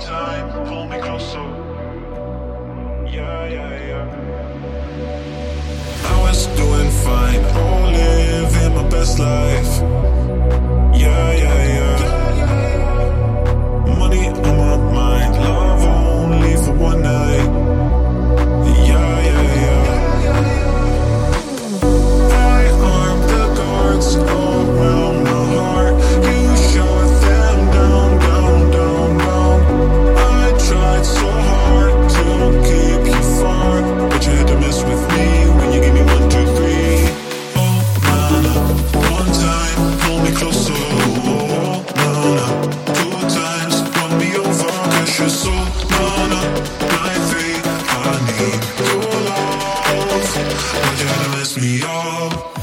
time, pull me closer. Yeah, yeah, yeah. I was doing fine, only living my best life. I need your love. Would you ever mess me up?